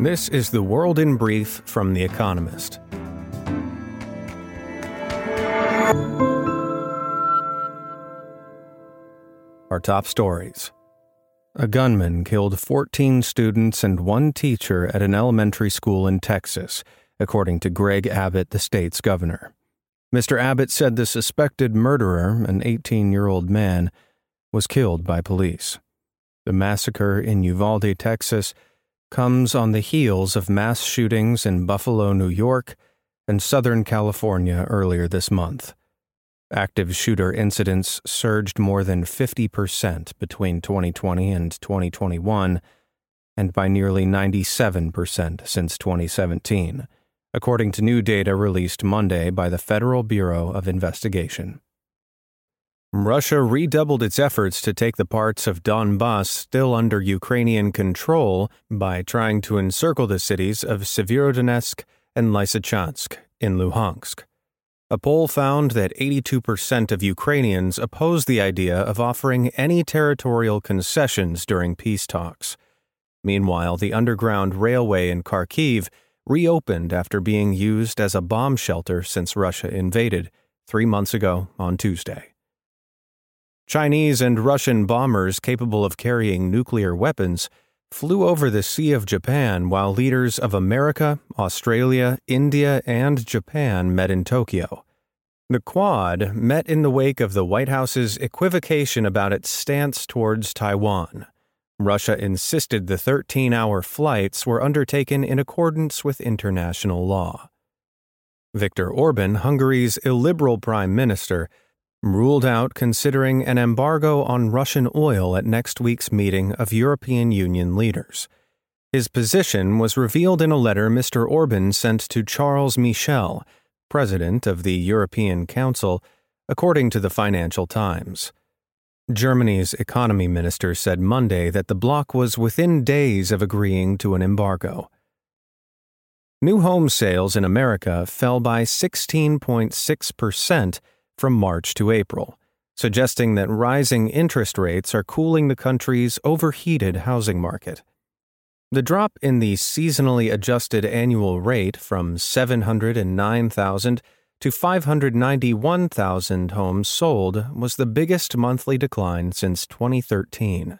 This is the World in Brief from The Economist. Our top stories. A gunman killed 14 students and one teacher at an elementary school in Texas, according to Greg Abbott, the state's governor. Mr. Abbott said the suspected murderer, an 18 year old man, was killed by police. The massacre in Uvalde, Texas, comes on the heels of mass shootings in Buffalo, New York, and Southern California earlier this month. Active shooter incidents surged more than 50% between 2020 and 2021, and by nearly 97% since 2017, according to new data released Monday by the Federal Bureau of Investigation. Russia redoubled its efforts to take the parts of Donbas still under Ukrainian control by trying to encircle the cities of Severodonetsk and Lysychansk in Luhansk. A poll found that 82% of Ukrainians oppose the idea of offering any territorial concessions during peace talks. Meanwhile, the underground railway in Kharkiv reopened after being used as a bomb shelter since Russia invaded three months ago on Tuesday. Chinese and Russian bombers capable of carrying nuclear weapons flew over the Sea of Japan while leaders of America, Australia, India, and Japan met in Tokyo. The Quad met in the wake of the White House's equivocation about its stance towards Taiwan. Russia insisted the 13 hour flights were undertaken in accordance with international law. Viktor Orban, Hungary's illiberal prime minister, ruled out considering an embargo on Russian oil at next week's meeting of European Union leaders. His position was revealed in a letter Mr. Orban sent to Charles Michel, president of the European Council, according to the Financial Times. Germany's economy minister said Monday that the bloc was within days of agreeing to an embargo. New home sales in America fell by 16.6 percent from March to April, suggesting that rising interest rates are cooling the country's overheated housing market. The drop in the seasonally adjusted annual rate from 709,000 to 591,000 homes sold was the biggest monthly decline since 2013.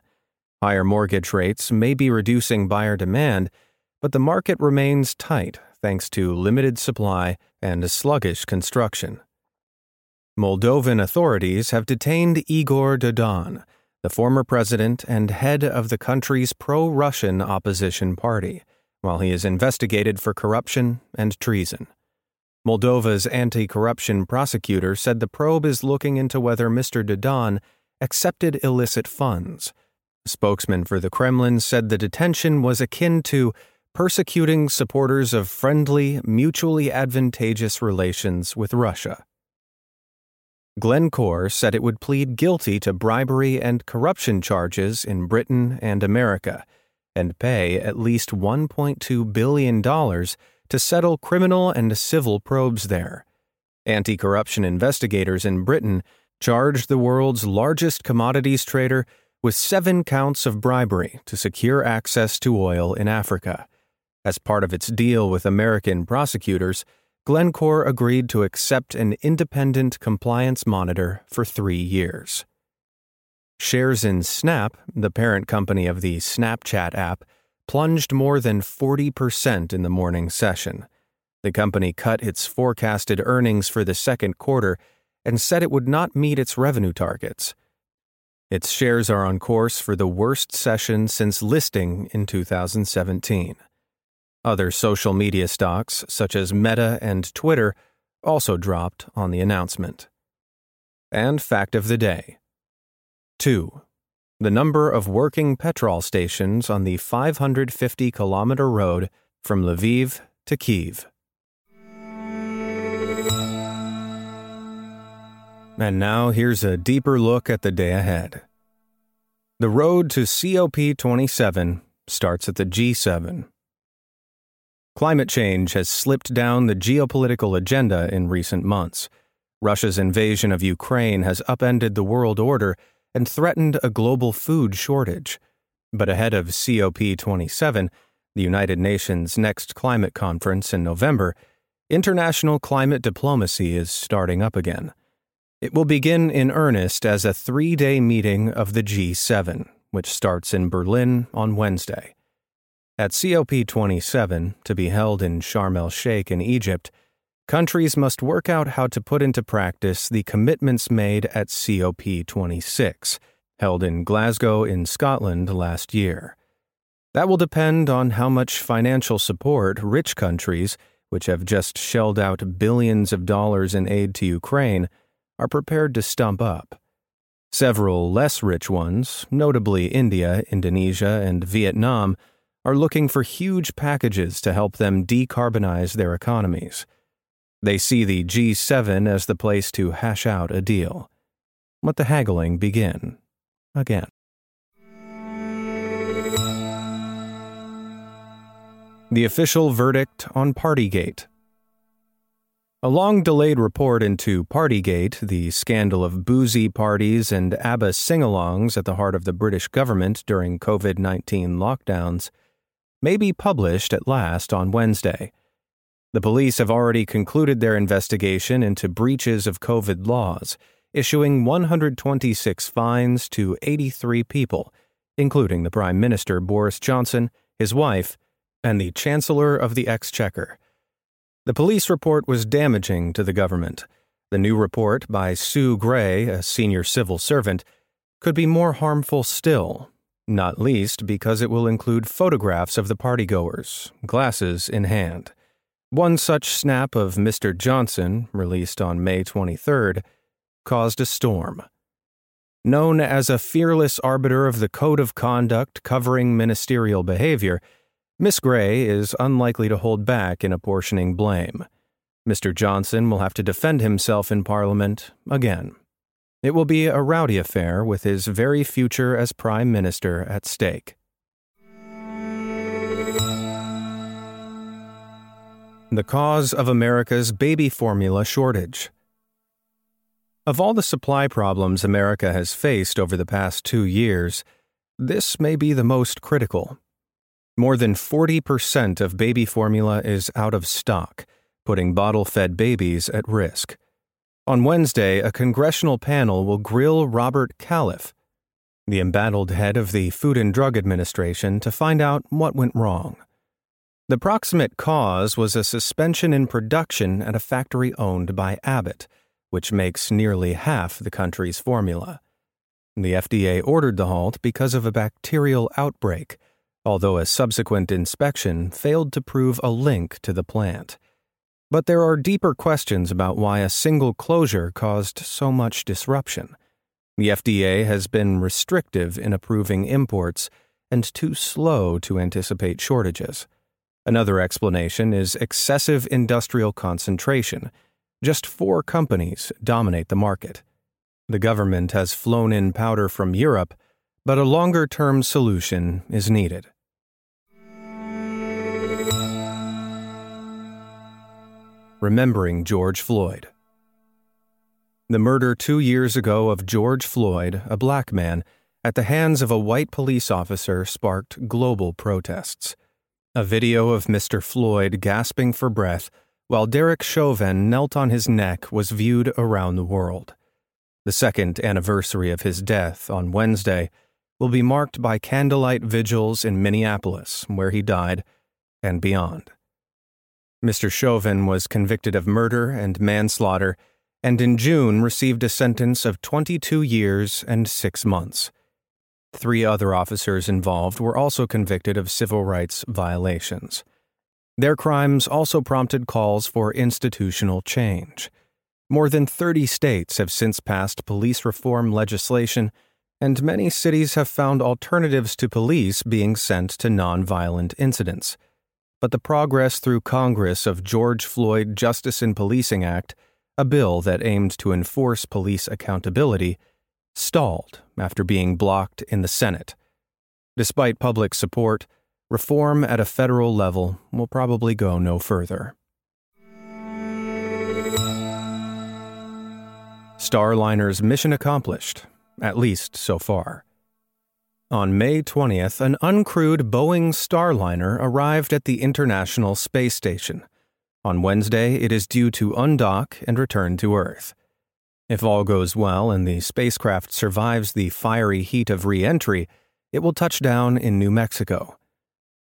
Higher mortgage rates may be reducing buyer demand, but the market remains tight thanks to limited supply and sluggish construction. Moldovan authorities have detained Igor Dodon, the former president and head of the country's pro Russian opposition party, while he is investigated for corruption and treason. Moldova's anti corruption prosecutor said the probe is looking into whether Mr. Dodon accepted illicit funds. A spokesman for the Kremlin said the detention was akin to persecuting supporters of friendly, mutually advantageous relations with Russia. Glencore said it would plead guilty to bribery and corruption charges in Britain and America and pay at least $1.2 billion to settle criminal and civil probes there. Anti corruption investigators in Britain charged the world's largest commodities trader with seven counts of bribery to secure access to oil in Africa. As part of its deal with American prosecutors, Glencore agreed to accept an independent compliance monitor for three years. Shares in Snap, the parent company of the Snapchat app, plunged more than 40% in the morning session. The company cut its forecasted earnings for the second quarter and said it would not meet its revenue targets. Its shares are on course for the worst session since listing in 2017. Other social media stocks, such as Meta and Twitter, also dropped on the announcement. And fact of the day 2. The number of working petrol stations on the 550 kilometer road from Lviv to Kiev. And now here's a deeper look at the day ahead. The road to COP27 starts at the G7 Climate change has slipped down the geopolitical agenda in recent months. Russia's invasion of Ukraine has upended the world order and threatened a global food shortage. But ahead of COP27, the United Nations' next climate conference in November, international climate diplomacy is starting up again. It will begin in earnest as a three day meeting of the G7, which starts in Berlin on Wednesday. At COP27, to be held in Sharm el Sheikh in Egypt, countries must work out how to put into practice the commitments made at COP26, held in Glasgow in Scotland last year. That will depend on how much financial support rich countries, which have just shelled out billions of dollars in aid to Ukraine, are prepared to stump up. Several less rich ones, notably India, Indonesia, and Vietnam, are looking for huge packages to help them decarbonize their economies. They see the G7 as the place to hash out a deal. Let the haggling begin again. The official verdict on Partygate. A long delayed report into Partygate, the scandal of boozy parties and ABBA sing alongs at the heart of the British government during COVID 19 lockdowns, may be published at last on Wednesday. The police have already concluded their investigation into breaches of COVID laws, issuing 126 fines to 83 people, including the Prime Minister Boris Johnson, his wife, and the Chancellor of the Exchequer. The police report was damaging to the government. The new report by Sue Gray, a senior civil servant, could be more harmful still, not least because it will include photographs of the partygoers, glasses in hand. One such snap of Mr. Johnson, released on May 23rd, caused a storm. Known as a fearless arbiter of the code of conduct covering ministerial behavior, Miss Gray is unlikely to hold back in apportioning blame. Mr. Johnson will have to defend himself in Parliament again. It will be a rowdy affair with his very future as Prime Minister at stake. The cause of America's baby formula shortage. Of all the supply problems America has faced over the past two years, this may be the most critical. More than 40% of baby formula is out of stock, putting bottle fed babies at risk. On Wednesday, a congressional panel will grill Robert Califf, the embattled head of the Food and Drug Administration, to find out what went wrong. The proximate cause was a suspension in production at a factory owned by Abbott, which makes nearly half the country's formula. The FDA ordered the halt because of a bacterial outbreak although a subsequent inspection failed to prove a link to the plant. But there are deeper questions about why a single closure caused so much disruption. The FDA has been restrictive in approving imports and too slow to anticipate shortages. Another explanation is excessive industrial concentration. Just four companies dominate the market. The government has flown in powder from Europe, but a longer term solution is needed. Remembering George Floyd. The murder two years ago of George Floyd, a black man, at the hands of a white police officer sparked global protests. A video of Mr. Floyd gasping for breath while Derek Chauvin knelt on his neck was viewed around the world. The second anniversary of his death on Wednesday will be marked by candlelight vigils in Minneapolis, where he died, and beyond. Mr. Chauvin was convicted of murder and manslaughter and in June received a sentence of 22 years and six months. Three other officers involved were also convicted of civil rights violations. Their crimes also prompted calls for institutional change. More than 30 states have since passed police reform legislation, and many cities have found alternatives to police being sent to nonviolent incidents but the progress through Congress of George Floyd Justice in Policing Act, a bill that aimed to enforce police accountability, stalled after being blocked in the Senate. Despite public support, reform at a federal level will probably go no further. Starliner's mission accomplished, at least so far. On May 20th, an uncrewed Boeing Starliner arrived at the International Space Station. On Wednesday, it is due to undock and return to Earth. If all goes well and the spacecraft survives the fiery heat of re entry, it will touch down in New Mexico.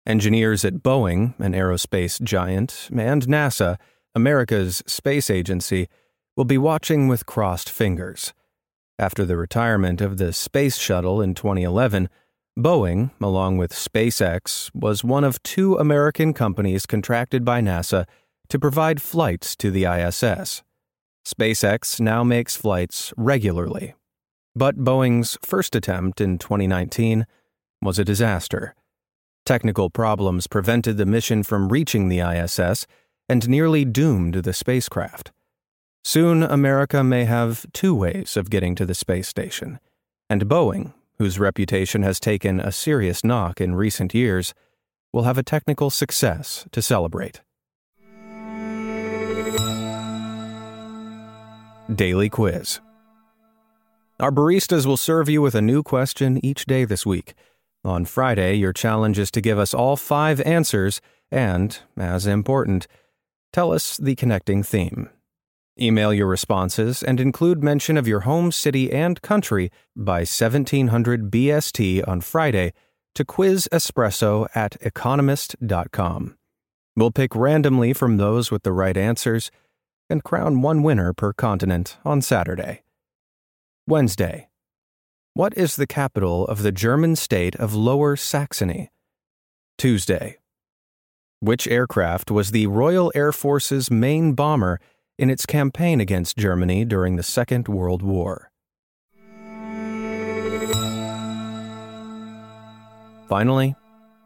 Engineers at Boeing, an aerospace giant, and NASA, America's space agency, will be watching with crossed fingers. After the retirement of the Space Shuttle in 2011, Boeing, along with SpaceX, was one of two American companies contracted by NASA to provide flights to the ISS. SpaceX now makes flights regularly. But Boeing's first attempt in 2019 was a disaster. Technical problems prevented the mission from reaching the ISS and nearly doomed the spacecraft. Soon, America may have two ways of getting to the space station, and Boeing, whose reputation has taken a serious knock in recent years, will have a technical success to celebrate. Daily Quiz Our baristas will serve you with a new question each day this week. On Friday, your challenge is to give us all five answers and, as important, tell us the connecting theme. Email your responses and include mention of your home city and country by 1700 BST on Friday to quizespresso at economist.com. We'll pick randomly from those with the right answers and crown one winner per continent on Saturday. Wednesday. What is the capital of the German state of Lower Saxony? Tuesday. Which aircraft was the Royal Air Force's main bomber in its campaign against Germany during the Second World War. Finally,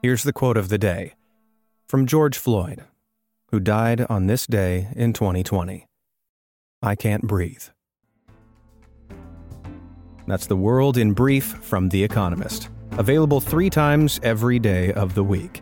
here's the quote of the day from George Floyd, who died on this day in 2020 I can't breathe. That's the world in brief from The Economist, available three times every day of the week.